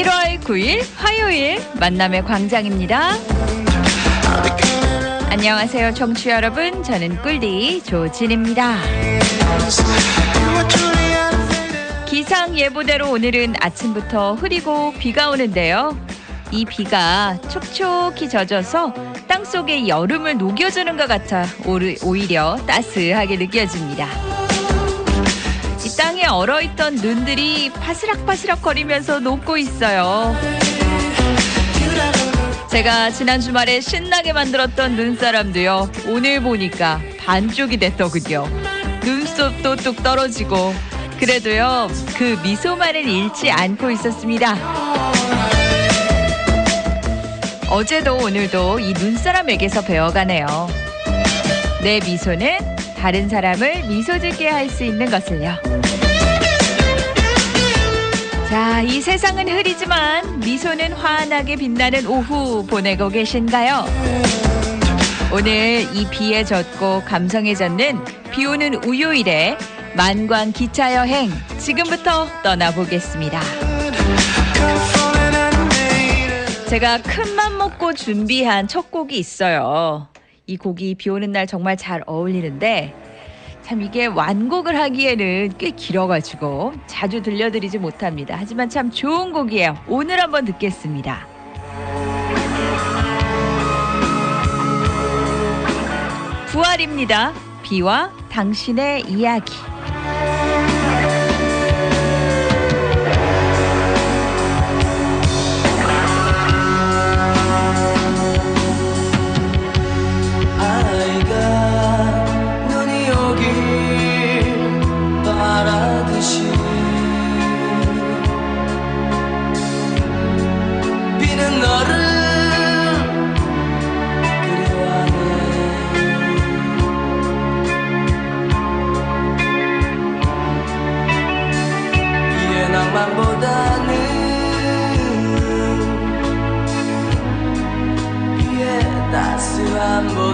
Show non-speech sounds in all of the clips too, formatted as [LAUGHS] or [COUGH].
1월 9일 화요일 만남의 광장입니다. 안녕하세요, 청취 여러분. 저는 꿀디 조진입니다. 기상 예보대로 오늘은 아침부터 흐리고 비가 오는데요. 이 비가 촉촉히 젖어서 땅 속에 여름을 녹여주는 것 같아 오히려 따스하게 느껴집니다. 이 땅에 얼어있던 눈들이 파스락파스락 거리면서 녹고 있어요. 제가 지난 주말에 신나게 만들었던 눈사람도요, 오늘 보니까 반쪽이 됐더군요. 눈썹도 뚝 떨어지고, 그래도요, 그 미소만은 잃지 않고 있었습니다. 어제도 오늘도 이 눈사람에게서 배워가네요. 내 미소는 다른 사람을 미소 짓게 할 수 있는 것을요. 자, 이 세상은 흐리지만 미소는 환하게 빛나는 오후 보내고 계신가요? 오늘 이 비에 젖고 감성에 젖는 비 오는 우요일에 만광 기차 여행 지금부터 떠나보겠습니다. 제가 큰 맘 먹고 준비한 첫 곡이 있어요. 이 곡이 비 오는 날 정말 잘 어울리는데 참 이게 완곡을 하기에는 꽤 길어가지고 자주 들려드리지 못합니다. 하지만 참 좋은 곡이에요. 오늘 한번 듣겠습니다. 부활입니다. 비와 당신의 이야기.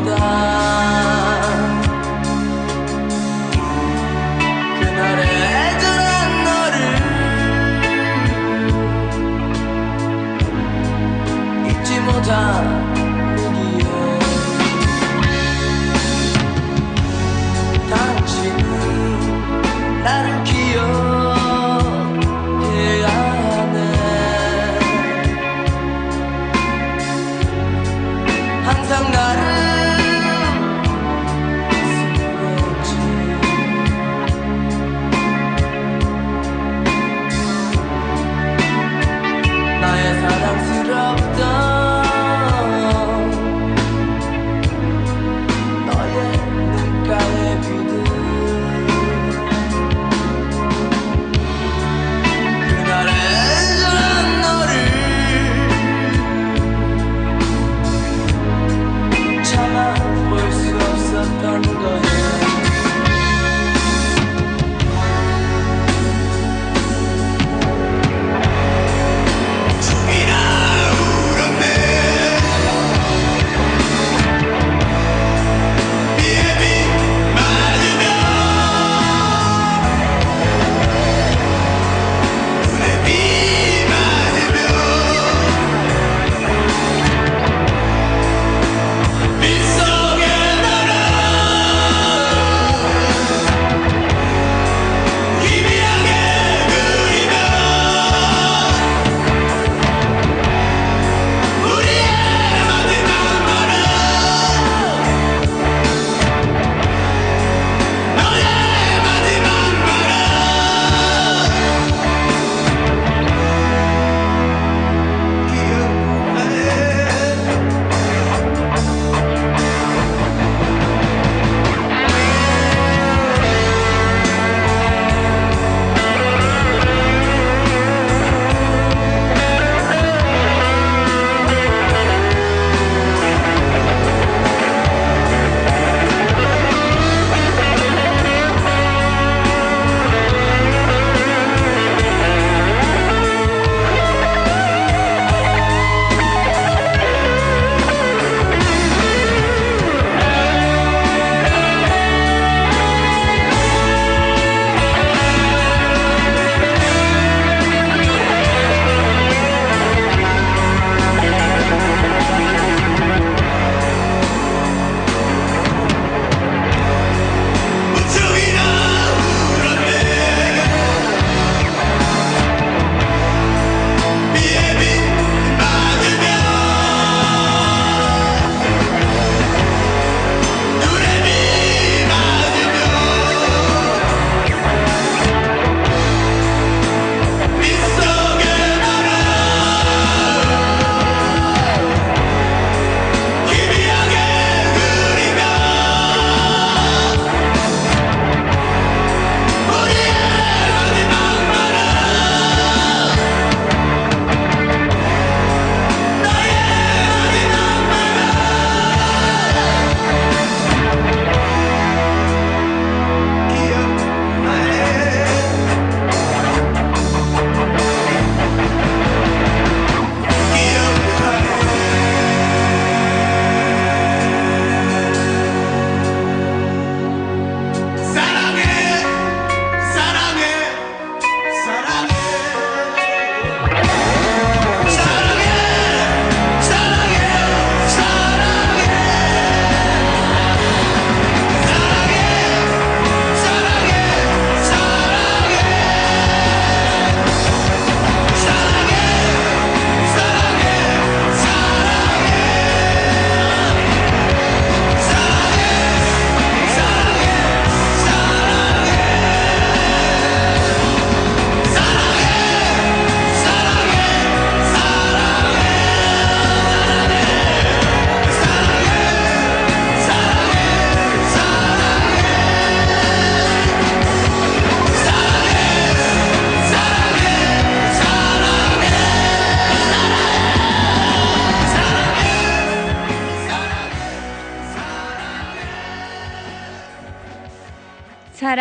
따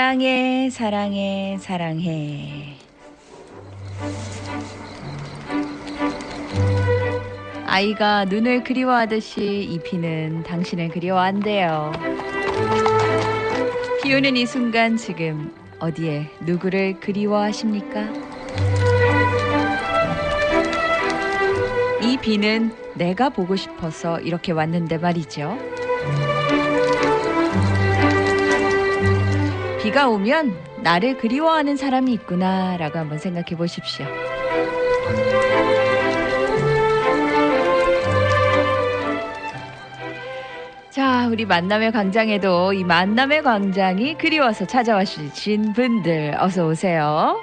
사랑해, 사랑해, 사랑해. 아이가 눈을 그리워하듯이 이 비는 당신을 그리워한대요. 비 오는 이 순간 지금 어디에 누구를 그리워하십니까? 이 비는 내가 보고 싶어서 이렇게 왔는데 말이죠. 비가 오면 나를 그리워하는 사람이 있구나라고 한번 생각해 보십시오. 자, 우리 만남의 광장에도 이 만남의 광장이 그리워서 찾아와 주신 분들 어서 오세요.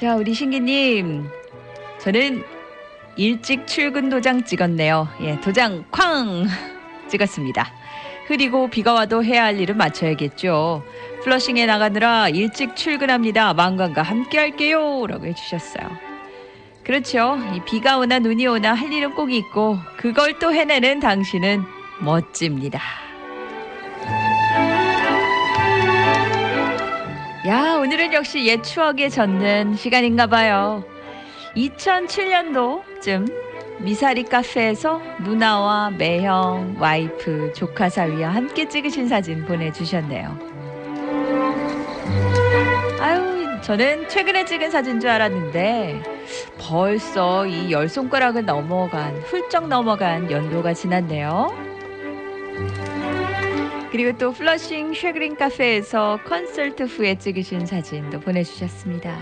자, 우리 신기님. 저는 일찍 출근 도장 찍었네요. 예, 도장 쾅 찍었습니다. 흐리고 비가 와도 해야 할 일은 마쳐야겠죠. 플러싱에 나가느라 일찍 출근합니다. 망관과 함께 할게요. 라고 해주셨어요. 그렇죠. 이 비가 오나 눈이 오나 할 일은 꼭 있고 그걸 또 해내는 당신은 멋집니다. 야, 오늘은 역시 옛 추억에 젖는 시간인가 봐요. 2007년도쯤 미사리 카페에서 누나와 매형, 와이프, 조카 사위와 함께 찍으신 사진 보내주셨네요. 아유, 저는 최근에 찍은 사진 줄 알았는데 벌써 이 열 손가락을 넘어간, 훌쩍 넘어간 연도가 지났네요. 그리고 또 플러싱 쉐그린 카페에서 콘서트 후에 찍으신 사진도 보내주셨습니다.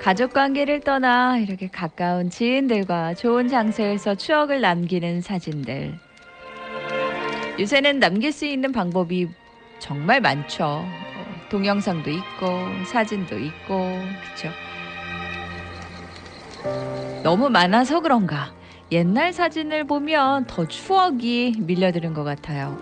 가족 관계를 떠나 이렇게 가까운 지인들과 좋은 장소에서 추억을 남기는 사진들. 요새는 남길 수 있는 방법이 정말 많죠. 어, 동영상도 있고 사진도 있고 그렇죠. 너무 많아서 그런가 옛날 사진을 보면 더 추억이 밀려드는 것 같아요.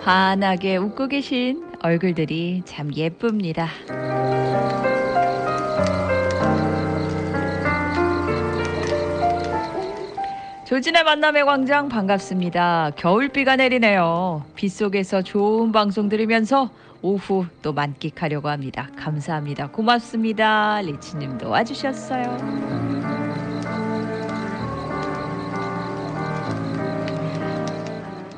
환하게 웃고 계신 얼굴들이 참 예쁩니다. 조진의 만남의 광장 반갑습니다. 겨울비가 내리네요. 빗속에서 좋은 방송 들으면서 오후 또 만끽하려고 합니다. 감사합니다. 고맙습니다. 리치님도 와주셨어요.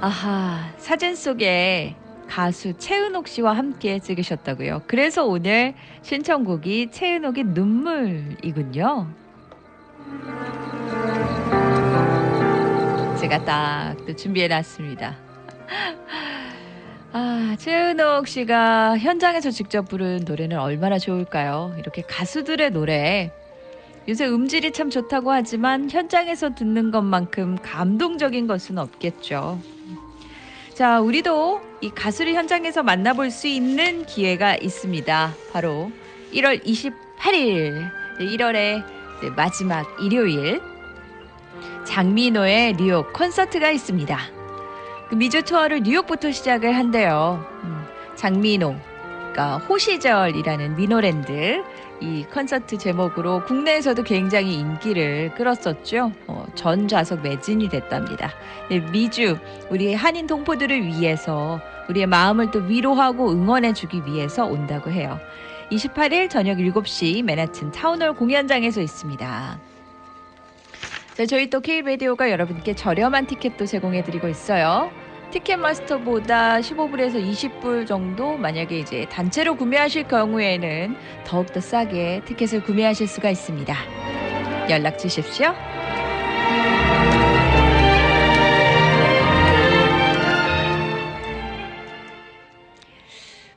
아하, 사진 속에 가수 최은옥 씨와 함께 찍으셨다고요. 그래서 오늘 신청곡이 최은옥의 눈물이군요. 제가 딱 또 준비해 놨습니다. 아, 최은옥 씨가 현장에서 직접 부른 노래는 얼마나 좋을까요? 이렇게 가수들의 노래. 요새 음질이 참 좋다고 하지만 현장에서 듣는 것만큼 감동적인 것은 없겠죠. 자, 우리도 이 가수를 현장에서 만나볼 수 있는 기회가 있습니다. 바로 1월 28일, 1월의 마지막 일요일, 장민호의 뉴욕 콘서트가 있습니다. 그 미주 투어를 뉴욕부터 시작을 한대요. 음, 장민호, 그러니까 호시절이라는 민호랜드 이 콘서트 제목으로 국내에서도 굉장히 인기를 끌었었죠. 어, 전 좌석 매진이 됐답니다. 네, 미주 우리 한인 동포들을 위해서 우리의 마음을 또 위로하고 응원해주기 위해서 온다고 해요. 28일 저녁 7시 맨하튼 타운홀 공연장에서 있습니다. 자, 저희 또 K라디오가 여러분께 저렴한 티켓도 제공해드리고 있어요. 티켓마스터보다 15불에서 20불 정도 만약에 이제 단체로 구매하실 경우에는 더욱더 싸게 티켓을 구매하실 수가 있습니다. 연락 주십시오.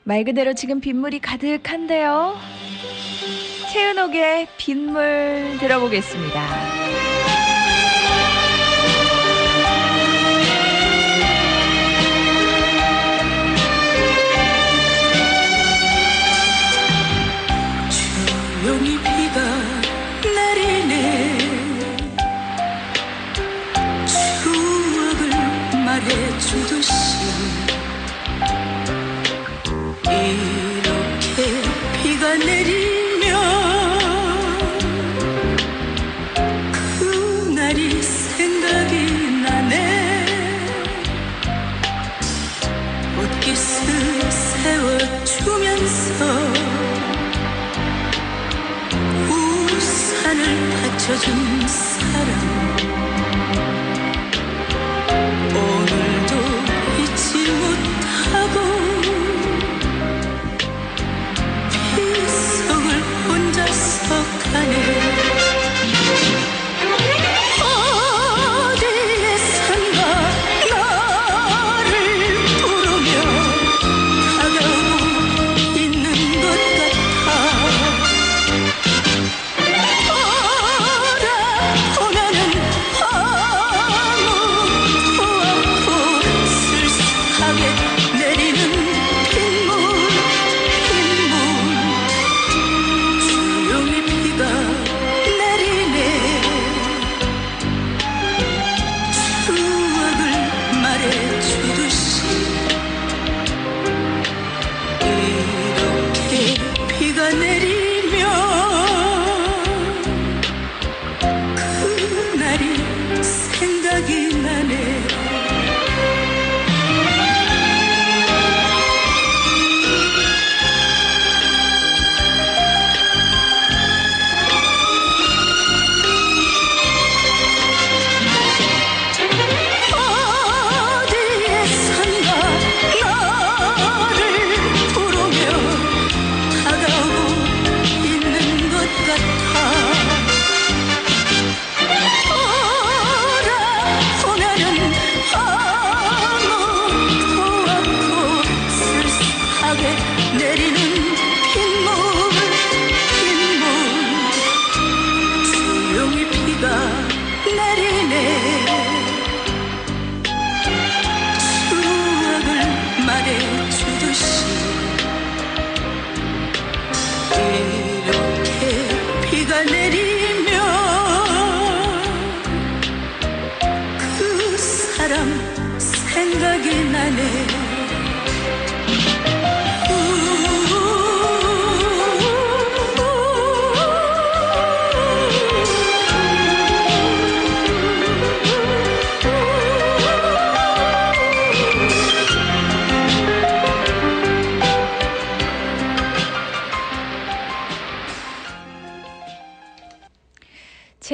말 그대로 지금 빗물이 가득한데요. 채은옥의 빗물 들어보겠습니다. 조용히 비가 내리네. 추억을 말해주듯이 이렇게 비가 내리면 그날이 생각이 나네. 옷깃을 세워주면서 람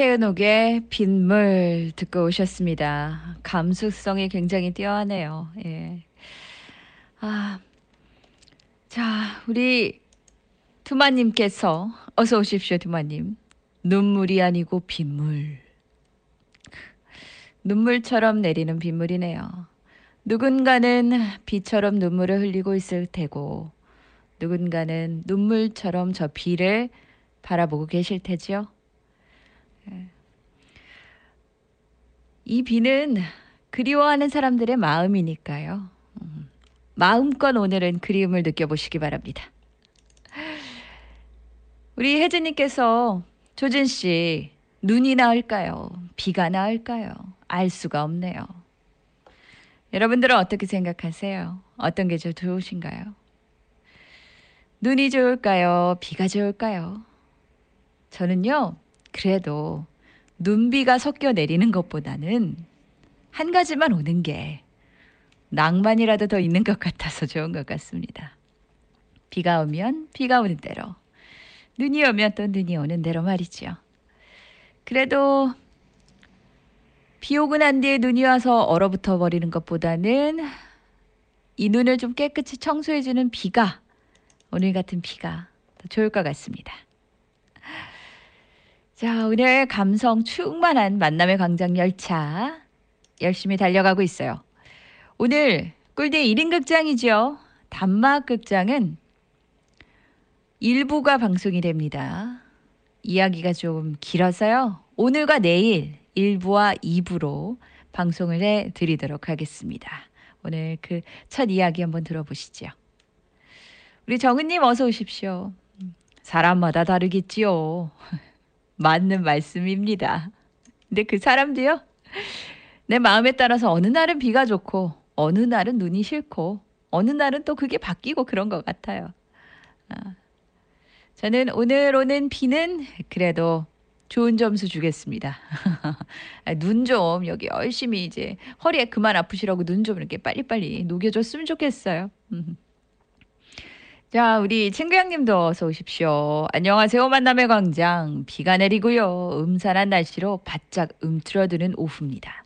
최은옥의 빗물 듣고 오셨습니다. 감수성이 굉장히 뛰어나네요. 예. 아, 자, 우리 두마님께서 어서 오십시오, 두마님. 눈물이 아니고 빗물. 눈물처럼 내리는 빗물이네요. 누군가는 비처럼 눈물을 흘리고 있을 테고, 누군가는 눈물처럼 저 비를 바라보고 계실 테지요. 이 비는 그리워하는 사람들의 마음이니까요. 음, 마음껏 오늘은 그리움을 느껴보시기 바랍니다. 우리 혜진님께서 조진 씨 눈이 나을까요? 비가 나을까요? 알 수가 없네요. 여러분들은 어떻게 생각하세요? 어떤 게 더 좋으신가요? 눈이 좋을까요? 비가 좋을까요? 저는요, 그래도 눈비가 섞여 내리는 것보다는 한 가지만 오는 게 낭만이라도 더 있는 것 같아서 좋은 것 같습니다. 비가 오면 비가 오는 대로, 눈이 오면 또 눈이 오는 대로 말이지요. 그래도 비 오고 난 뒤에 눈이 와서 얼어붙어 버리는 것보다는 이 눈을 좀 깨끗이 청소해주는 비가, 오늘 같은 비가 더 좋을 것 같습니다. 자, 오늘 감성 충만한 만남의 광장 열차 열심히 달려가고 있어요. 오늘 꿀대 1인 극장이죠. 단막 극장은 일부가 방송이 됩니다. 이야기가 좀 길어서요. 오늘과 내일 1부와 2부로 방송을 해 드리도록 하겠습니다. 오늘 그 첫 이야기 한번 들어보시죠. 우리 정은님 어서 오십시오. 사람마다 다르겠지요. [LAUGHS] 맞는 말씀입니다. 근데 그 사람도요, 내 마음에 따라서 어느 날은 비가 좋고, 어느 날은 눈이 싫고, 어느 날은 또 그게 바뀌고 그런 것 같아요. 아, 저는 오늘 오는 비는 그래도 좋은 점수 주겠습니다. [LAUGHS] 눈 좀 여기 열심히 이제 허리에 그만 아프시라고 눈 좀 이렇게 빨리빨리 녹여줬으면 좋겠어요. 음. 자, 우리 친구양님도 어서 오십시오. 안녕하세요. 만남의 광장. 비가 내리고요. 음산한 날씨로 바짝 움츠러드는 오후입니다.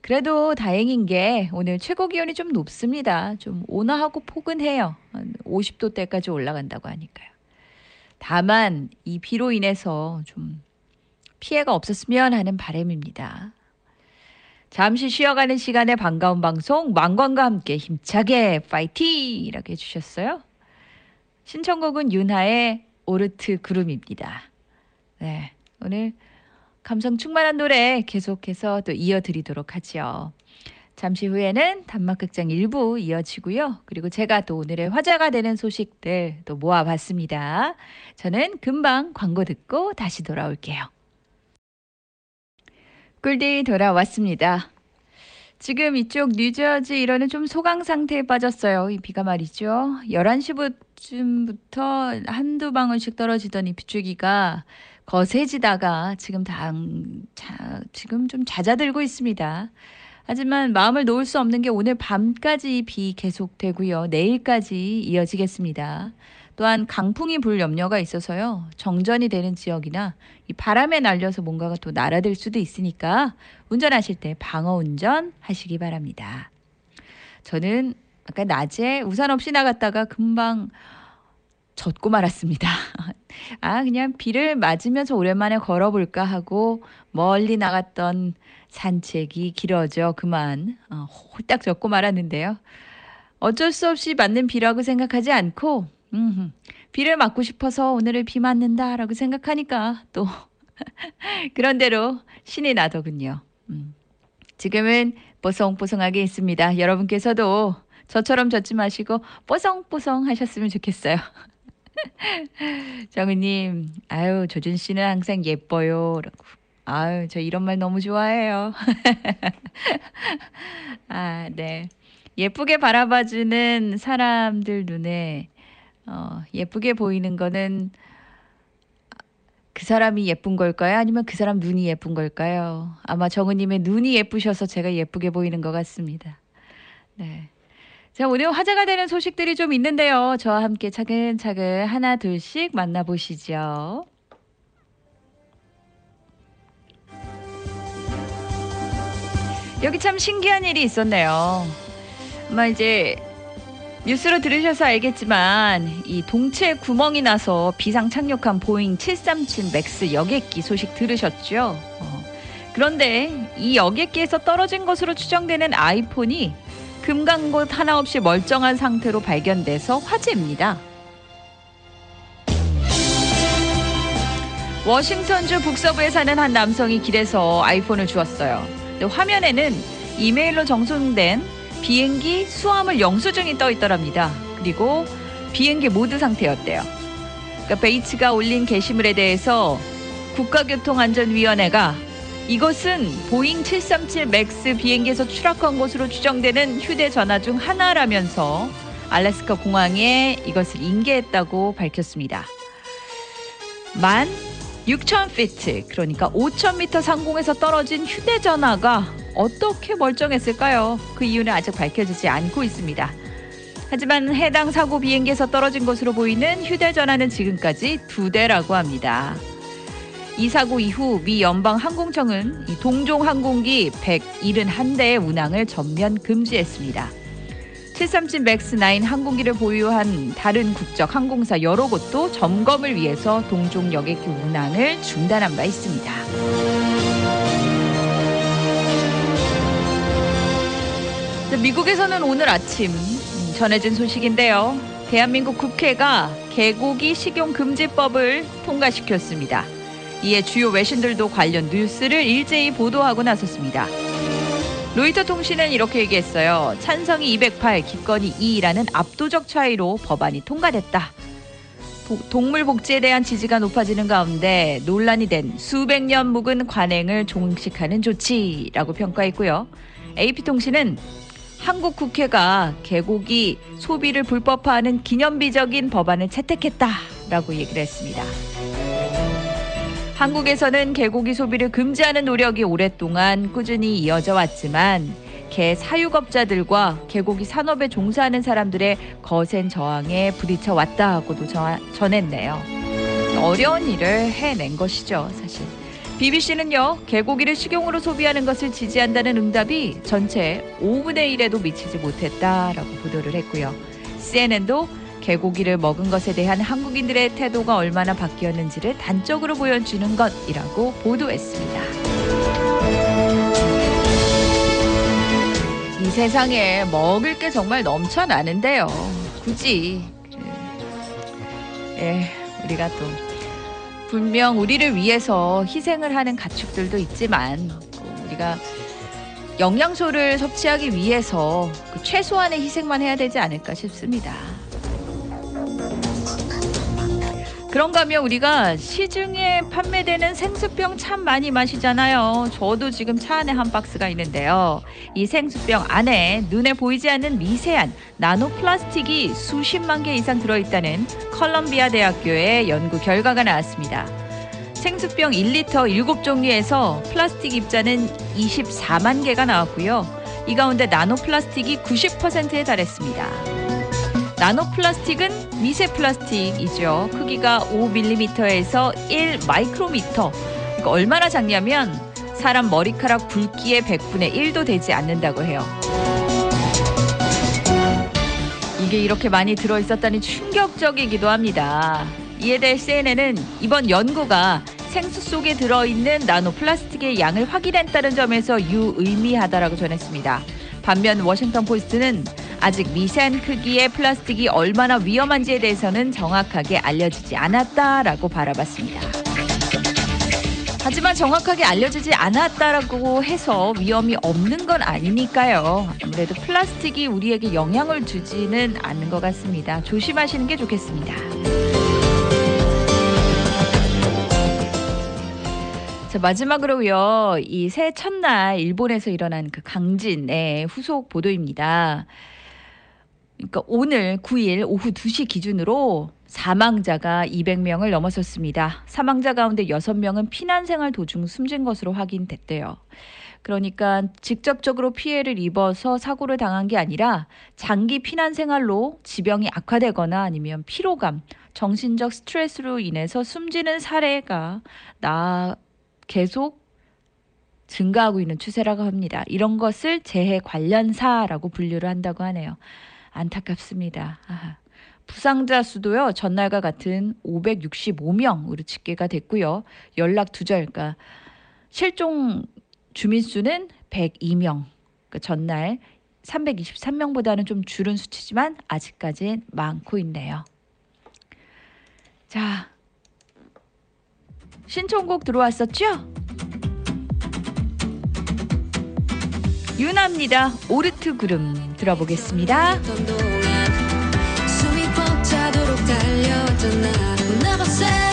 그래도 다행인 게 오늘 최고 기온이 좀 높습니다. 좀 온화하고 포근해요. 한 50도대까지 올라간다고 하니까요. 다만 이 비로 인해서 좀 피해가 없었으면 하는 바람입니다. 잠시 쉬어가는 시간에 반가운 방송 망광과 함께 힘차게 파이팅! 이라고 해주셨어요. 신청곡은 윤하의 오르트 구름입니다. 네, 오늘 감성 충만한 노래 계속해서 또 이어드리도록 하죠. 잠시 후에는 단막극장 일부 이어지고요. 그리고 제가 또 오늘의 화제가 되는 소식들 또 모아봤습니다. 저는 금방 광고 듣고 다시 돌아올게요. 꿀디 돌아왔습니다. 지금 이쪽 뉴저지 이러는 좀 소강 상태에 빠졌어요. 이 비가 말이죠. 11시쯤부터 한두 방울씩 떨어지던 이 빗줄기가 거세지다가 지금 당, 자, 지금 좀 잦아들고 있습니다. 하지만 마음을 놓을 수 없는 게 오늘 밤까지 이비 계속되고요. 내일까지 이어지겠습니다. 또한 강풍이 불 염려가 있어서요. 정전이 되는 지역이나 이 바람에 날려서 뭔가가 또 날아들 수도 있으니까 운전하실 때 방어 운전 하시기 바랍니다. 저는 아까 낮에 우산 없이 나갔다가 금방 젖고 말았습니다. [LAUGHS] 아, 그냥 비를 맞으면서 오랜만에 걸어볼까 하고 멀리 나갔던 산책이 길어져 그만 어, 홀딱 젖고 말았는데요. 어쩔 수 없이 맞는 비라고 생각하지 않고 음흠, 비를 맞고 싶어서 오늘을 비 맞는다라고 생각하니까 또 [LAUGHS] 그런 대로 신이 나더군요. 음, 지금은 뽀송뽀송하게 있습니다. 여러분께서도 저처럼 젖지 마시고 뽀송뽀송 하셨으면 좋겠어요. [LAUGHS] 정우님, 아유, 조준 씨는 항상 예뻐요. 라고. 아유, 저 이런 말 너무 좋아해요. [LAUGHS] 아, 네. 예쁘게 바라봐주는 사람들 눈에 어, 예쁘게 보이는 거는 그 사람이 예쁜 걸까요? 아니면 그 사람 눈이 예쁜 걸까요? 아마 정우님의 눈이 예쁘셔서 제가 예쁘게 보이는 것 같습니다. 네. 자, 오늘 화제가 되는 소식들이 좀 있는데요. 저와 함께 차근차근 하나, 둘씩 만나보시죠. 여기 참 신기한 일이 있었네요. 아마 이제 뉴스로 들으셔서 알겠지만 이 동체 구멍이 나서 비상 착륙한 보잉 737 맥스 여객기 소식 들으셨죠? 어. 그런데 이 여객기에서 떨어진 것으로 추정되는 아이폰이 금 간 곳 하나 없이 멀쩡한 상태로 발견돼서 화제입니다. 워싱턴주 북서부에 사는 한 남성이 길에서 아이폰을 주웠어요. 화면에는 이메일로 전송된 비행기 수화물 영수증이 떠 있더랍니다. 그리고 비행기 모드 상태였대요. 그러니까 베이츠가 올린 게시물에 대해서 국가교통안전위원회가 이것은 보잉 737 맥스 비행기에서 추락한 것으로 추정되는 휴대전화 중 하나라면서 알래스카 공항에 이것을 인계했다고 밝혔습니다. 만 6,000피트, 그러니까 5,000m 상공에서 떨어진 휴대전화가 어떻게 멀쩡했을까요? 그 이유는 아직 밝혀지지 않고 있습니다. 하지만 해당 사고 비행기에서 떨어진 것으로 보이는 휴대전화는 지금까지 두 대라고 합니다. 이 사고 이후 미 연방 항공청은 이 동종 항공기 171대의 운항을 전면 금지했습니다. 737 맥스 9 항공기를 보유한 다른 국적 항공사 여러 곳도 점검을 위해서 동종 여객기 운항을 중단한 바 있습니다. 미국에서는 오늘 아침 전해진 소식인데요. 대한민국 국회가 개고기 식용 금지법을 통과시켰습니다. 이에 주요 외신들도 관련 뉴스를 일제히 보도하고 나섰습니다. 로이터 통신은 이렇게 얘기했어요. 찬성이 208, 기권이 2라는 압도적 차이로 법안이 통과됐다. 동물 복지에 대한 지지가 높아지는 가운데 논란이 된 수백 년 묵은 관행을 종식하는 조치라고 평가했고요. AP통신은 한국 국회가 개고기 소비를 불법화하는 기념비적인 법안을 채택했다라고 얘기를 했습니다. 한국에서는 개고기 소비를 금지하는 노력이 오랫동안 꾸준히 이어져 왔지만 개 사육업자들과 개고기 산업에 종사하는 사람들의 거센 저항에 부딪혀 왔다고도 저- 전했네요. 어려운 일을 해낸 것이죠, 사실. BBC는요, 개고기를 식용으로 소비하는 것을 지지한다는 응답이 전체 5분의 1에도 미치지 못했다라고 보도를 했고요. CNN도 개고기를 먹은 것에 대한 한국인들의 태도가 얼마나 바뀌었는지를 단적으로 보여주는 것이라고 보도했습니다. 이 세상에 먹을 게 정말 넘쳐나는데요. 굳이 그, 예, 우리가 또 분명 우리를 위해서 희생을 하는 가축들도 있지만 또 우리가 영양소를 섭취하기 위해서 그 최소한의 희생만 해야 되지 않을까 싶습니다. 그런가 하면 우리가 시중에 판매되는 생수병 참 많이 마시잖아요. 저도 지금 차 안에 한 박스가 있는데요. 이 생수병 안에 눈에 보이지 않는 미세한 나노 플라스틱이 수십만 개 이상 들어있다는 컬럼비아 대학교의 연구 결과가 나왔습니다. 생수병 1리터 7종류에서 플라스틱 입자는 24만 개가 나왔고요. 이 가운데 나노 플라스틱이 90%에 달했습니다. 나노 플라스틱은 미세 플라스틱이죠. 크기가 5mm에서 1 마이크로미터. 그러니까 얼마나 작냐면 사람 머리카락 굵기의 100분의 1도 되지 않는다고 해요. 이게 이렇게 많이 들어 있었다니 충격적이기도 합니다. 이에 대해 CNN은 이번 연구가 생수 속에 들어있는 나노 플라스틱의 양을 확인했다는 점에서 유의미하다라고 전했습니다. 반면 워싱턴 포스트는 아직 미세한 크기의 플라스틱이 얼마나 위험한지에 대해서는 정확하게 알려지지 않았다라고 바라봤습니다. 하지만 정확하게 알려지지 않았다라고 해서 위험이 없는 건 아니니까요. 아무래도 플라스틱이 우리에게 영향을 주지는 않는 것 같습니다. 조심하시는 게 좋겠습니다. 자, 마지막으로요. 이 새해 첫날 일본에서 일어난 그 강진의 후속 보도입니다. 그러니까 오늘 9일 오후 2시 기준으로 사망자가 200명을 넘어섰습니다. 사망자 가운데 6명은 피난 생활 도중 숨진 것으로 확인됐대요. 그러니까 직접적으로 피해를 입어서 사고를 당한 게 아니라 장기 피난 생활로 지병이 악화되거나 아니면 피로감, 정신적 스트레스로 인해서 숨지는 사례가 나 계속 증가하고 있는 추세라고 합니다. 이런 것을 재해 관련사라고 분류를 한다고 하네요. 안타깝습니다. 아, 부상자 수도요 전날과 같은 565명으로 집계가 됐고요. 연락 두절, 그러니까 실종 주민 수는 102명. 그 전날 323명보다는 좀 줄은 수치지만 아직까진 많고 있네요. 자, 신청곡 들어왔었죠? 유나입니다. 오르트 구름 들어보겠습니다. 숨이 벅차도록 달려왔던 나 time's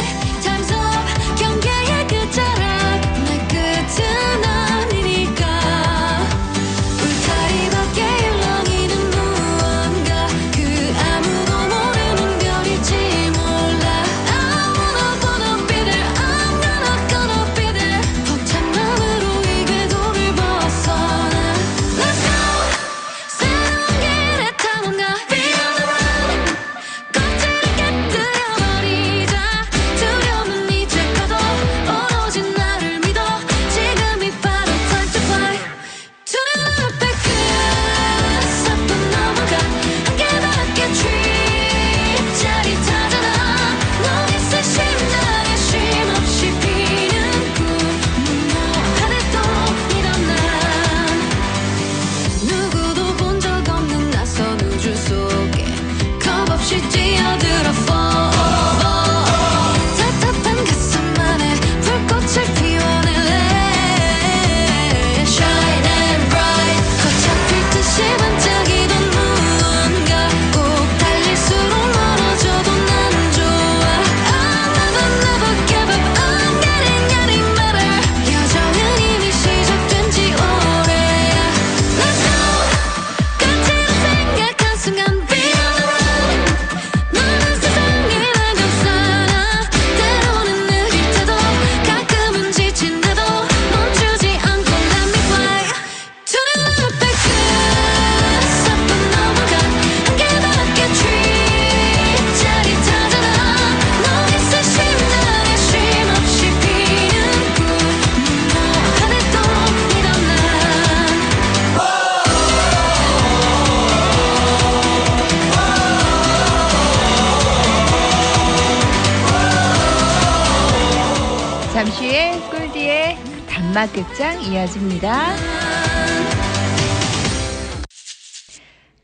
이어집니다.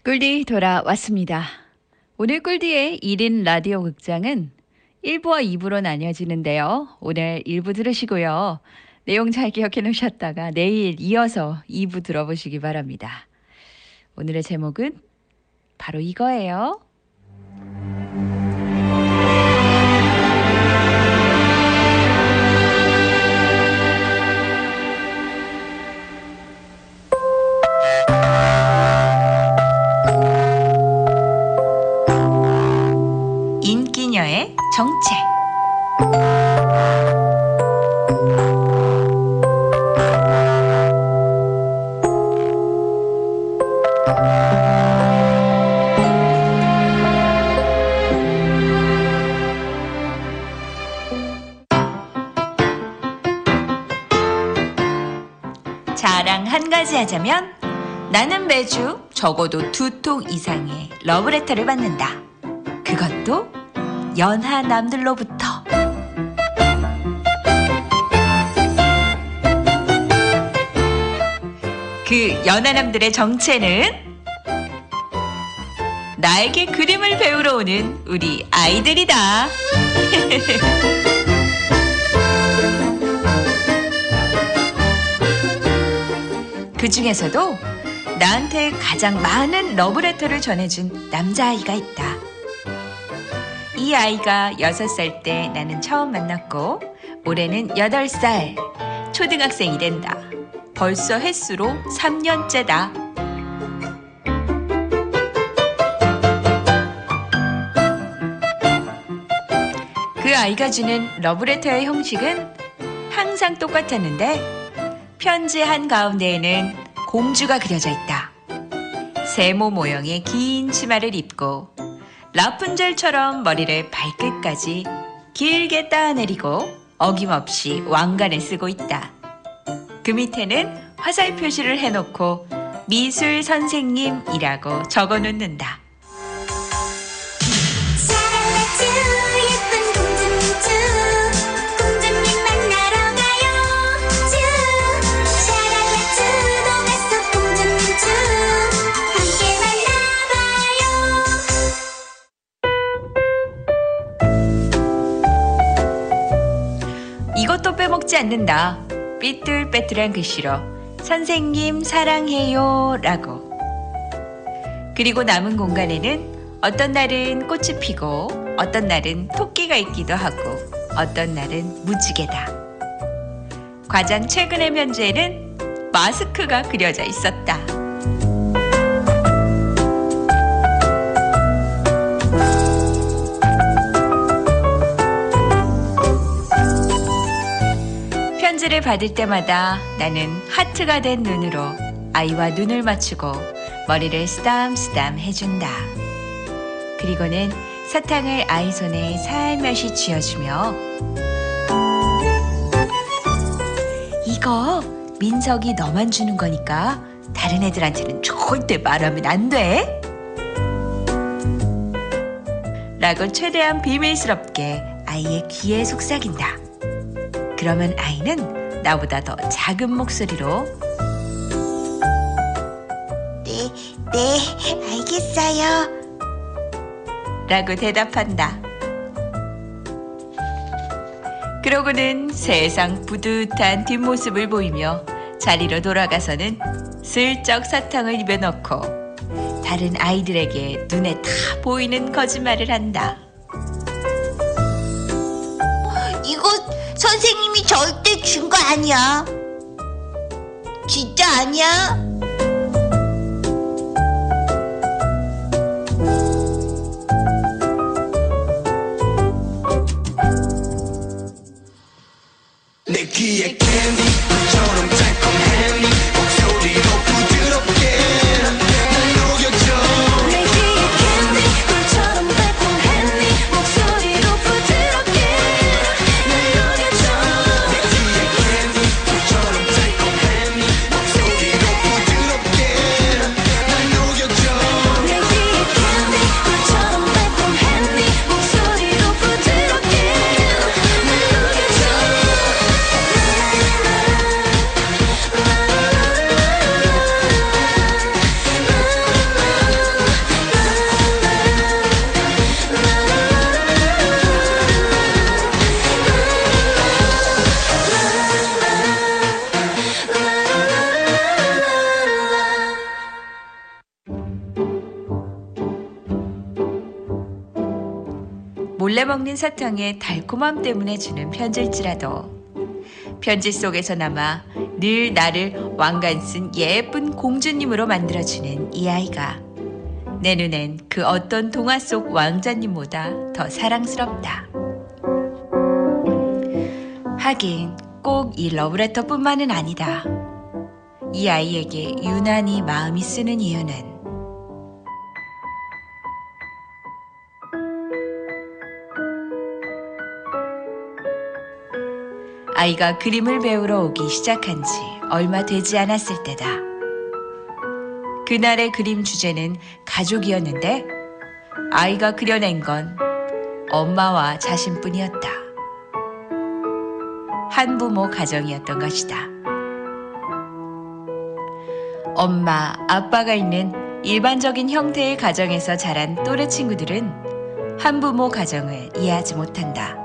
꿀디 돌아왔습니다. 오늘 꿀디의 1인 라디오 극장은 1부와 2부로 나뉘어지는데요. 오늘 1부 들으시고요. 내용 잘 기억해 놓으셨다가 내일 이어서 2부 들어보시기 바랍니다. 오늘의 제목은 바로 이거예요. 정체. 자랑 한 가지 하자면 나는 매주 적어도 두 통 이상의 러브레터를 받는다. 그것도 연하 남들로부터. 그 연하 남들의 정체는 나에게 그림을 배우러 오는 우리 아이들이다. [LAUGHS] 그 중에서도 나한테 가장 많은 러브레터를 전해준 남자아이가 있다. 이 아이가 6살 때 나는 처음 만났고 올해는 8살 초등학생이 된다. 벌써 횟수로 3년째다. 그 아이가 주는 러브레터의 형식은 항상 똑같았는데 편지 한 가운데에는 공주가 그려져 있다. 세모 모형의 긴 치마를 입고 라푼젤처럼 머리를 발끝까지 길게 따내리고 어김없이 왕관을 쓰고 있다. 그 밑에는 화살 표시를 해놓고 미술 선생님이라고 적어 놓는다. 빼먹지 않는다. 삐뚤빼뚤한 글씨로 선생님 사랑해요 라고. 그리고 남은 공간에는 어떤 날은 꽃이 피고 어떤 날은 토끼가 있기도 하고 어떤 날은 무지개다. 가장 최근의 면제에는 마스크가 그려져 있었다. 편지를 받을 때마다 나는 하트가 된 눈으로 아이와 눈을 맞추고 머리를 쓰담쓰담 해준다. 그리고는 사탕을 아이 손에 살며시 쥐어주며 이거 민석이 너만 주는 거니까 다른 애들한테는 절대 말하면 안 돼. 라고 최대한 비밀스럽게 아이의 귀에 속삭인다. 그러면 아이는 나보다 더 작은 목소리로 네, 네, 알겠어요. 라고 대답한다. 그러고는 세상 뿌듯한 뒷모습을 보이며 자리로 돌아가서는 슬쩍 사탕을 입에 넣고 다른 아이들에게 눈에 다 보이는 거짓말을 한다. 이거 선생님이 절대 준 거 아니야. 진짜 아니야? 사탕의 달콤함 때문에 주는 편지일지라도 편지 속에서나마 늘 나를 왕관 쓴 예쁜 공주님으로 만들어주는 이 아이가 내 눈엔 그 어떤 동화 속 왕자님보다 더 사랑스럽다. 하긴 꼭 이 러브레터뿐만은 아니다. 이 아이에게 유난히 마음이 쓰는 이유는 아이가 그림을 배우러 오기 시작한 지 얼마 되지 않았을 때다. 그날의 그림 주제는 가족이었는데 아이가 그려낸 건 엄마와 자신뿐이었다. 한부모 가정이었던 것이다. 엄마, 아빠가 있는 일반적인 형태의 가정에서 자란 또래 친구들은 한부모 가정을 이해하지 못한다.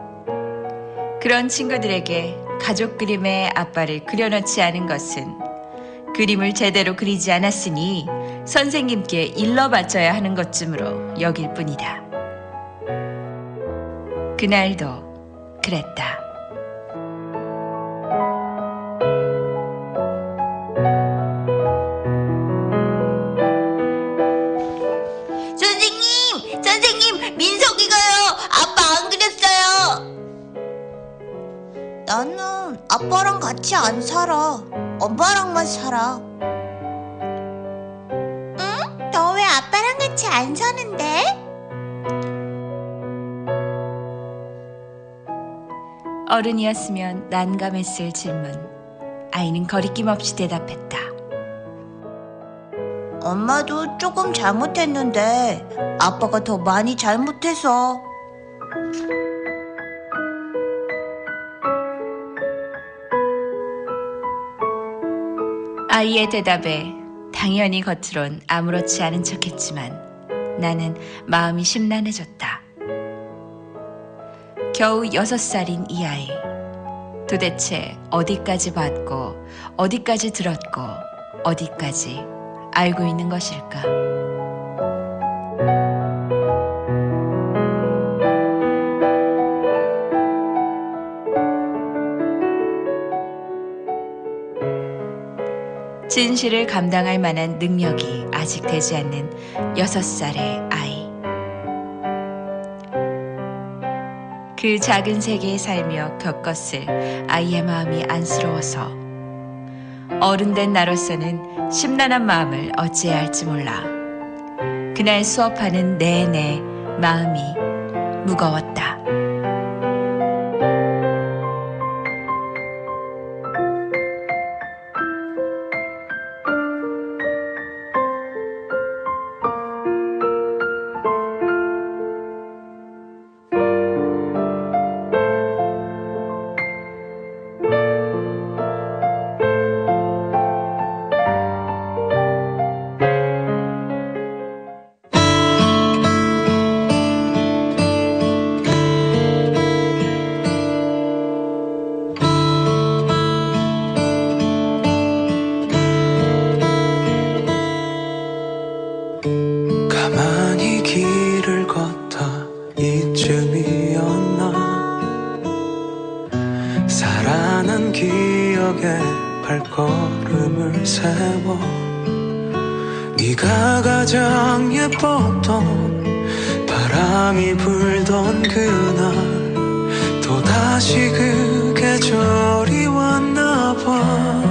그런 친구들에게 가족 그림에 아빠를 그려놓지 않은 것은 그림을 제대로 그리지 않았으니 선생님께 일러 바쳐야 하는 것쯤으로 여길 뿐이다. 그날도 그랬다. 아빠랑 같이 안 살아. 엄마랑만 살아. 응? 너 왜 아빠랑 같이 안 사는데? 어른이었으면 난감했을 질문. 아이는 거리낌 없이 대답했다. 엄마도 조금 잘못했는데 아빠가 더 많이 잘못해서 아이의 대답에 당연히 겉으론 아무렇지 않은 척했지만 나는 마음이 심란해졌다. 겨우 여섯 살인 이 아이. 도대체 어디까지 봤고, 어디까지 들었고, 어디까지 알고 있는 것일까? 진실을 감당할 만한 능력이 아직 되지 않는 여섯 살의 아이. 그 작은 세계에 살며 겪었을 아이의 마음이 안쓰러워서 어른 된 나로서는 심란한 마음을 어찌해야 할지 몰라. 그날 수업하는 내내 마음이 무거웠다. 가만히 길을 걷다 이쯤이었나? 살아난 기억에 발걸음을 세워 네가 가장 예뻤던 바람이 불던 그날 또다시 그 계절이 왔나 봐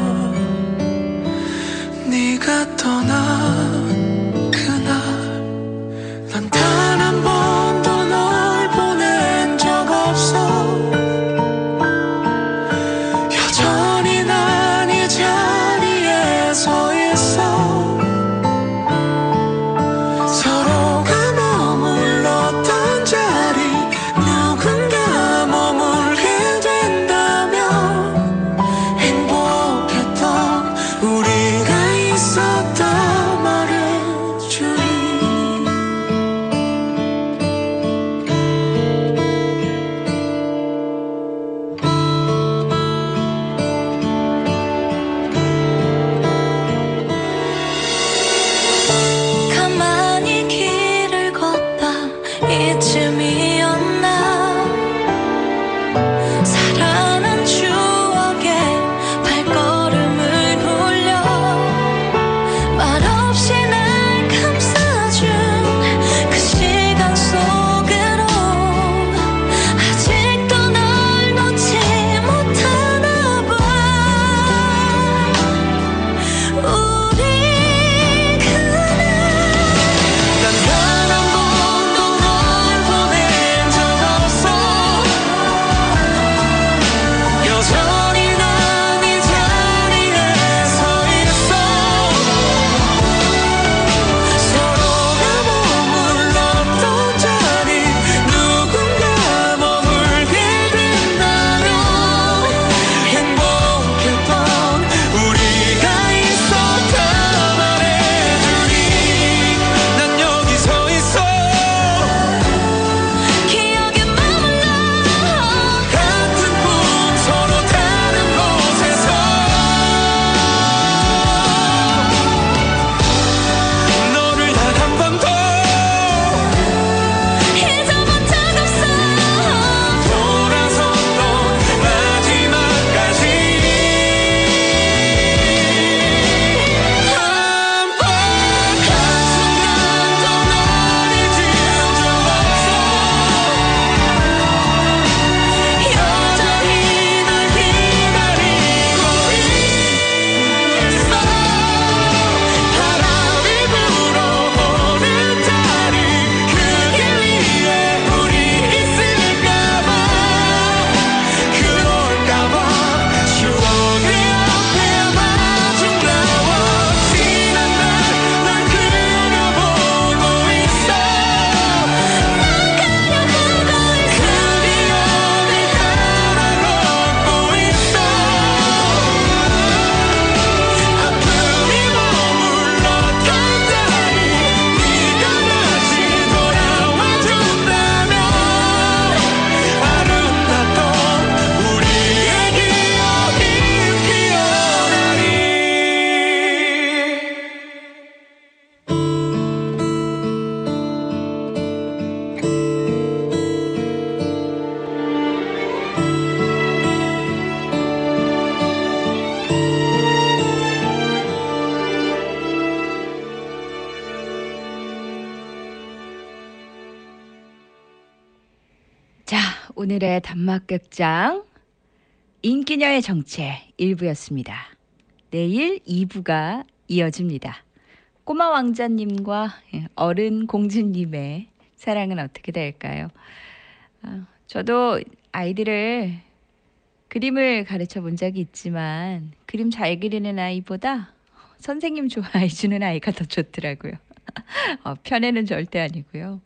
단막극장 인기녀의 정체 1부였습니다. 내일 2부가 이어집니다. 꼬마 왕자님과 예, 어른 공주님의 사랑은 어떻게 될까요? 아, 저도 아이들을 그림을 가르쳐 본 적이 있지만 그림 잘 그리는 아이보다 선생님 좋아해 주는 아이가 더 좋더라고요. [LAUGHS] 어, 편애는 절대 아니고요.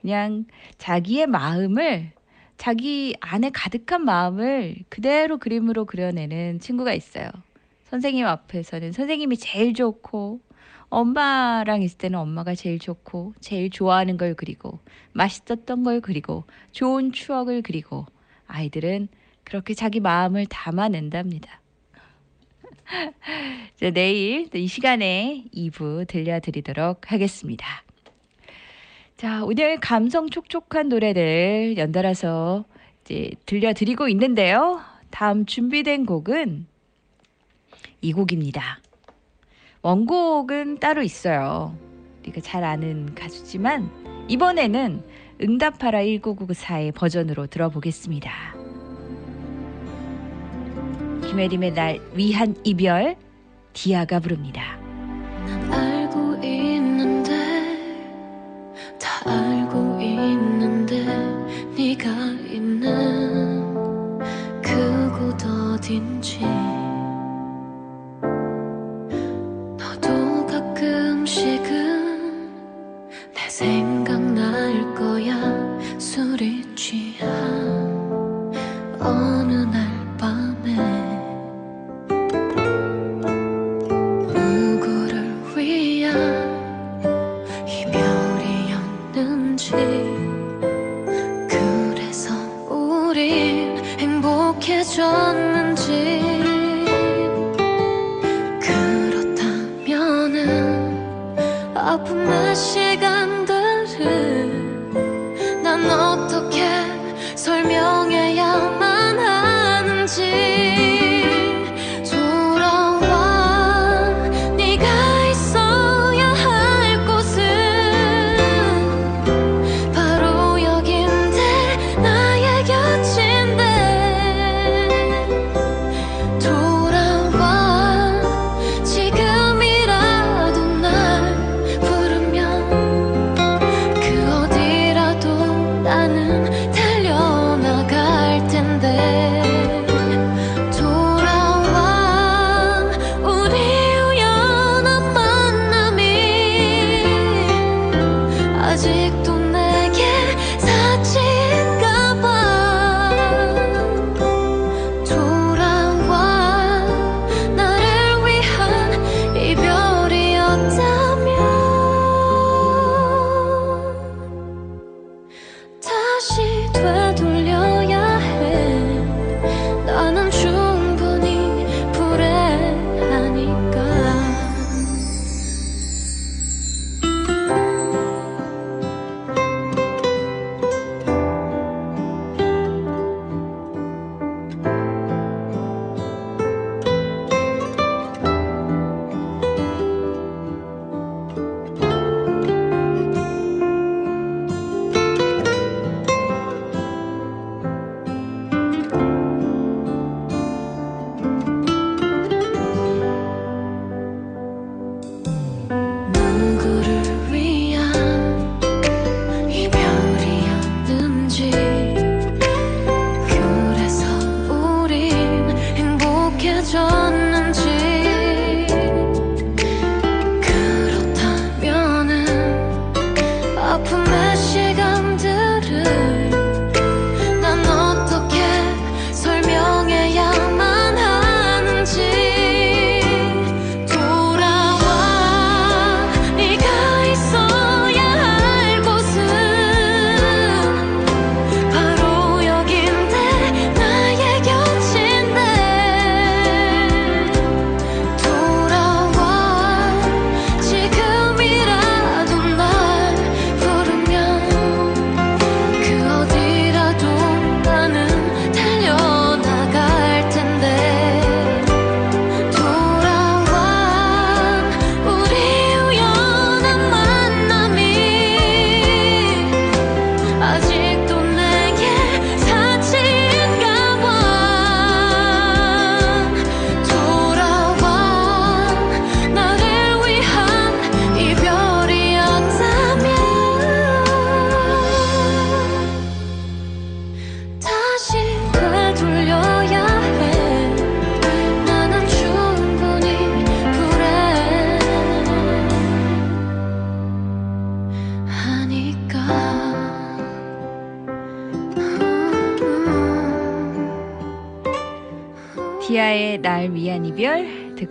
그냥 자기의 마음을 자기 안에 가득한 마음을 그대로 그림으로 그려내는 친구가 있어요. 선생님 앞에서는 선생님이 제일 좋고 엄마랑 있을 때는 엄마가 제일 좋고 제일 좋아하는 걸 그리고 맛있었던 걸 그리고 좋은 추억을 그리고 아이들은 그렇게 자기 마음을 담아낸답니다. [LAUGHS] 내일 또이 시간에 2부 들려드리도록 하겠습니다. 자, 오늘 감성 촉촉한 노래를 연달아서 이제 들려드리고 있는데요. 다음 준비된 곡은 이 곡입니다. 원곡은 따로 있어요. 우리가 잘 아는 가수지만 이번에는 응답하라 1994의 버전으로 들어보겠습니다. 김혜림의 날 위한 이별 디아가 부릅니다. 다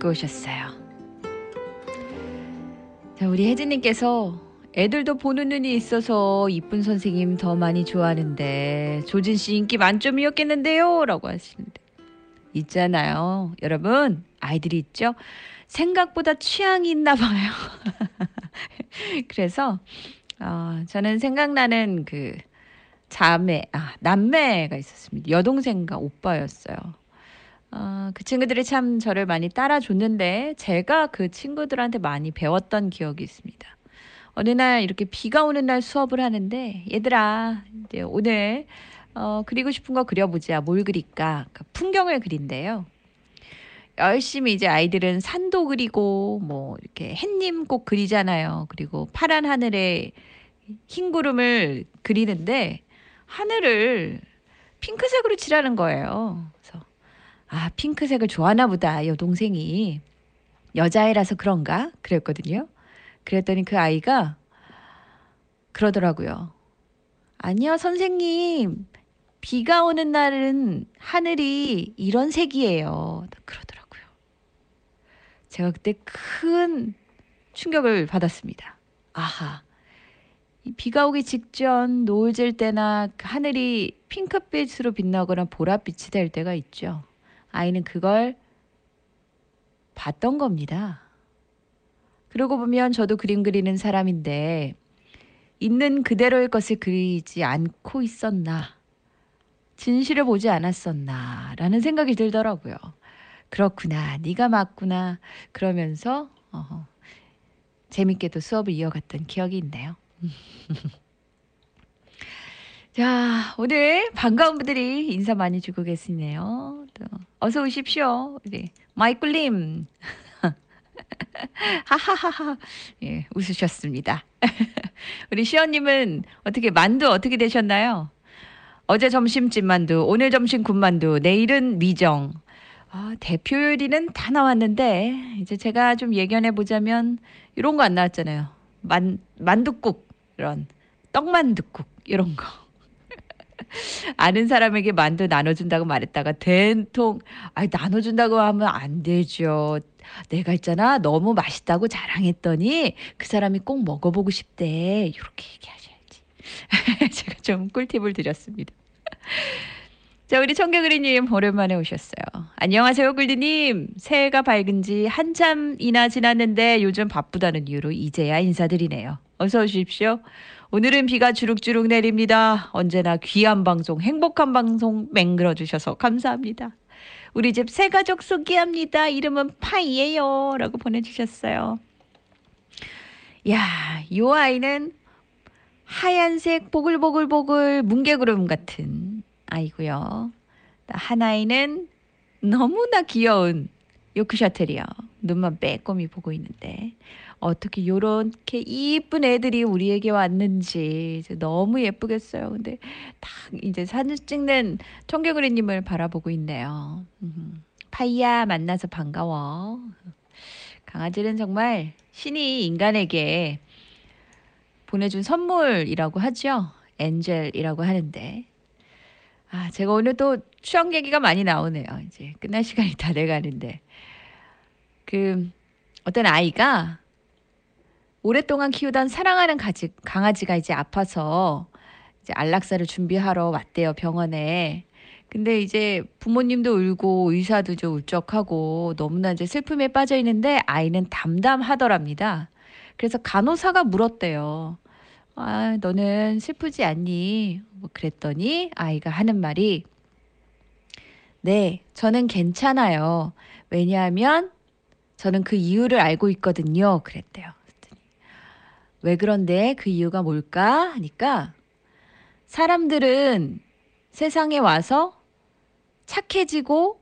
듣고 오셨어요. 자, 우리 혜진님께서 애들도 보는 눈이 있어서 이쁜 선생님 더 많이 좋아하는데 조진 씨 인기 만점이었겠는데요? 라고 하시는데 있잖아요. 여러분 아이들이 있죠? 생각보다 취향이 있나 봐요. [LAUGHS] 그래서 어, 저는 생각나는 그 자매, 아, 남매가 있었습니다. 여동생과 오빠였어요. 어, 그 친구들이 참 저를 많이 따라줬는데 제가 그 친구들한테 많이 배웠던 기억이 있습니다. 어느 날 이렇게 비가 오는 날 수업을 하는데 얘들아 이제 오늘 어, 그리고 싶은 거 그려보자. 뭘 그릴까? 그러니까 풍경을 그린대요. 열심히 이제 아이들은 산도 그리고 뭐 이렇게 햇님 꼭 그리잖아요. 그리고 파란 하늘에 흰 구름을 그리는데 하늘을 핑크색으로 칠하는 거예요. 그래서 아 핑크색을 좋아하나 보다 여동생이 여자애라서 그런가 그랬거든요. 그랬더니 그 아이가 그러더라고요. 아니요 선생님 비가 오는 날은 하늘이 이런 색이에요. 그러더라고요. 제가 그때 큰 충격을 받았습니다. 아하. 이 비가 오기 직전 노을 질 때나 그 하늘이 핑크빛으로 빛나거나 보랏빛이 될 때가 있죠. 아이는 그걸 봤던 겁니다. 그러고 보면 저도 그림 그리는 사람인데 있는 그대로의 것을 그리지 않고 있었나 진실을 보지 않았었나 라는 생각이 들더라고요. 그렇구나 네가 맞구나 그러면서 어, 재밌게도 수업을 이어갔던 기억이 있네요. [LAUGHS] 자, 오늘 반가운 분들이 인사 많이 주고 계시네요. 또 어서 오십시오. 우리 마이클님. [LAUGHS] 하하하하. 예, 웃으셨습니다. [LAUGHS] 우리 시연님은 어떻게 만두 어떻게 되셨나요? 어제 점심집 만두, 오늘 점심 군만두, 내일은 미정. 아, 대표 요리는 다 나왔는데 이제 제가 좀 예견해 보자면 이런 거 안 나왔잖아요. 만 만두국 이런 떡만두국 이런 거. [LAUGHS] 아는 사람에게 만두 나눠준다고 말했다가 된통 아 나눠준다고 하면 안 되죠. 내가 있잖아 너무 맛있다고 자랑했더니 그 사람이 꼭 먹어보고 싶대 이렇게 얘기하셔야지. [LAUGHS] 제가 좀 꿀팁을 드렸습니다. 자, 우리 청개구리님 오랜만에 오셨어요. 안녕하세요, 굴디님. 새해가 밝은 지 한참이나 지났는데 요즘 바쁘다는 이유로 이제야 인사드리네요. 어서 오십시오. 오늘은 비가 주룩주룩 내립니다. 언제나 귀한 방송, 행복한 방송 맹글어 주셔서 감사합니다. 우리 집 새 가족 소개합니다. 이름은 파이예요. 라고 보내주셨어요. 야, 요 아이는 하얀색 보글보글보글 뭉게구름 같은 아이고요. 하나이는 너무나 귀여운 요크셔 테리어. 눈만 빼꼼히 보고 있는데 어떻게 요렇게 이쁜 애들이 우리에게 왔는지 너무 예쁘겠어요. 근데 딱 이제 사진 찍는 청개구리님을 바라보고 있네요. 음, 파이야 만나서 반가워. 강아지는 정말 신이 인간에게 보내준 선물이라고 하죠. 엔젤이라고 하는데. 아, 제가 오늘 또 추억 얘기가 많이 나오네요. 이제 끝날 시간이 다 돼가는데. 그, 어떤 아이가 오랫동안 키우던 사랑하는 가지, 강아지가 이제 아파서 이제 안락사를 준비하러 왔대요, 병원에. 근데 이제 부모님도 울고 의사도 좀 울적하고 너무나 이제 슬픔에 빠져 있는데 아이는 담담하더랍니다. 그래서 간호사가 물었대요. 아, 너는 슬프지 않니? 뭐 그랬더니 아이가 하는 말이 네, 저는 괜찮아요. 왜냐하면 저는 그 이유를 알고 있거든요. 그랬대요. 왜 그런데 그 이유가 뭘까? 하니까 사람들은 세상에 와서 착해지고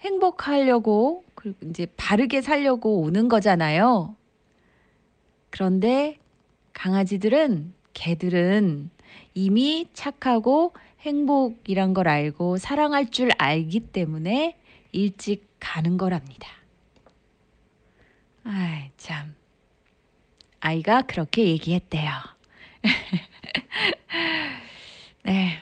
행복하려고 그리고 이제 바르게 살려고 오는 거잖아요. 그런데 강아지들은 개들은 이미 착하고 행복이란 걸 알고 사랑할 줄 알기 때문에 일찍 가는 거랍니다. 아이, 참. 아이가 그렇게 얘기했대요. [LAUGHS] 네.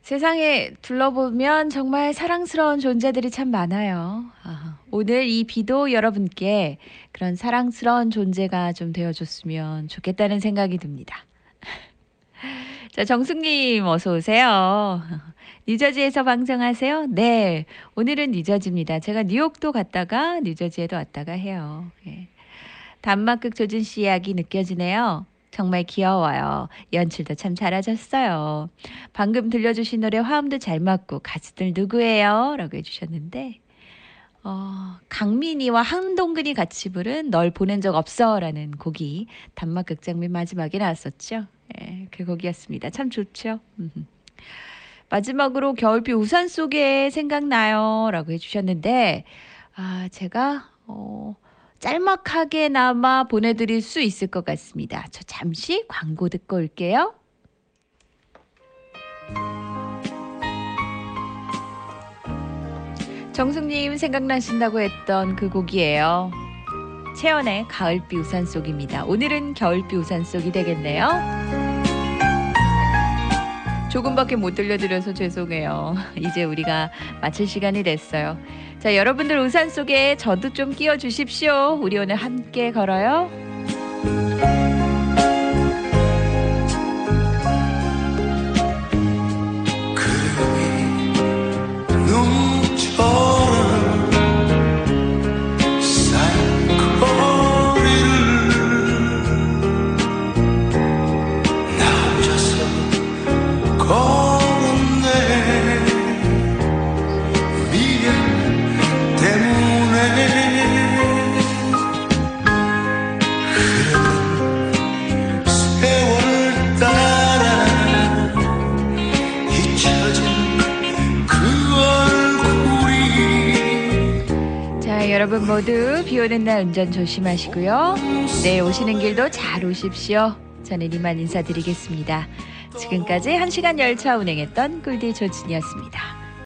세상에 둘러보면 정말 사랑스러운 존재들이 참 많아요. 아, 오늘 이 비도 여러분께 그런 사랑스러운 존재가 좀 되어줬으면 좋겠다는 생각이 듭니다. [LAUGHS] 자, 정숙님, 어서 오세요. 뉴저지에서 방송하세요? 네. 오늘은 뉴저지입니다. 제가 뉴욕도 갔다가 뉴저지에도 왔다가 해요. 예. 단막극 조준 씨 이야기 느껴지네요. 정말 귀여워요. 연출도 참 잘하셨어요. 방금 들려주신 노래 화음도 잘 맞고 가수들 누구예요? 라고 해주셨는데 어, 강민이와 한동근이 같이 부른 널 보낸 적 없어 라는 곡이 단막극장 맨 마지막에 나왔었죠. 예, 그 곡이었습니다. 참 좋죠. 마지막으로 겨울비 우산 속에 생각나요 라고 해주셨는데 아 제가 어, 짤막하게나마 보내드릴 수 있을 것 같습니다. 저 잠시 광고 듣고 올게요. 정숙님 생각나신다고 했던 그 곡이에요. 채연의 가을비 우산 속입니다. 오늘은 겨울비 우산 속이 되겠네요. 조금밖에 못 들려드려서 죄송해요. [LAUGHS] 이제 우리가 마칠 시간이 됐어요. 자, 여러분들 우산 속에 저도 좀 끼워 주십시오. 우리 오늘 함께 걸어요. 여러분 모두 비 오는 날 운전 조심하시고요. 내일 오시는 길도 잘 오십시오. 저는 이만 인사드리겠습니다. 지금까지 1시간 열차 운행했던 꿀디 조진이었습니다.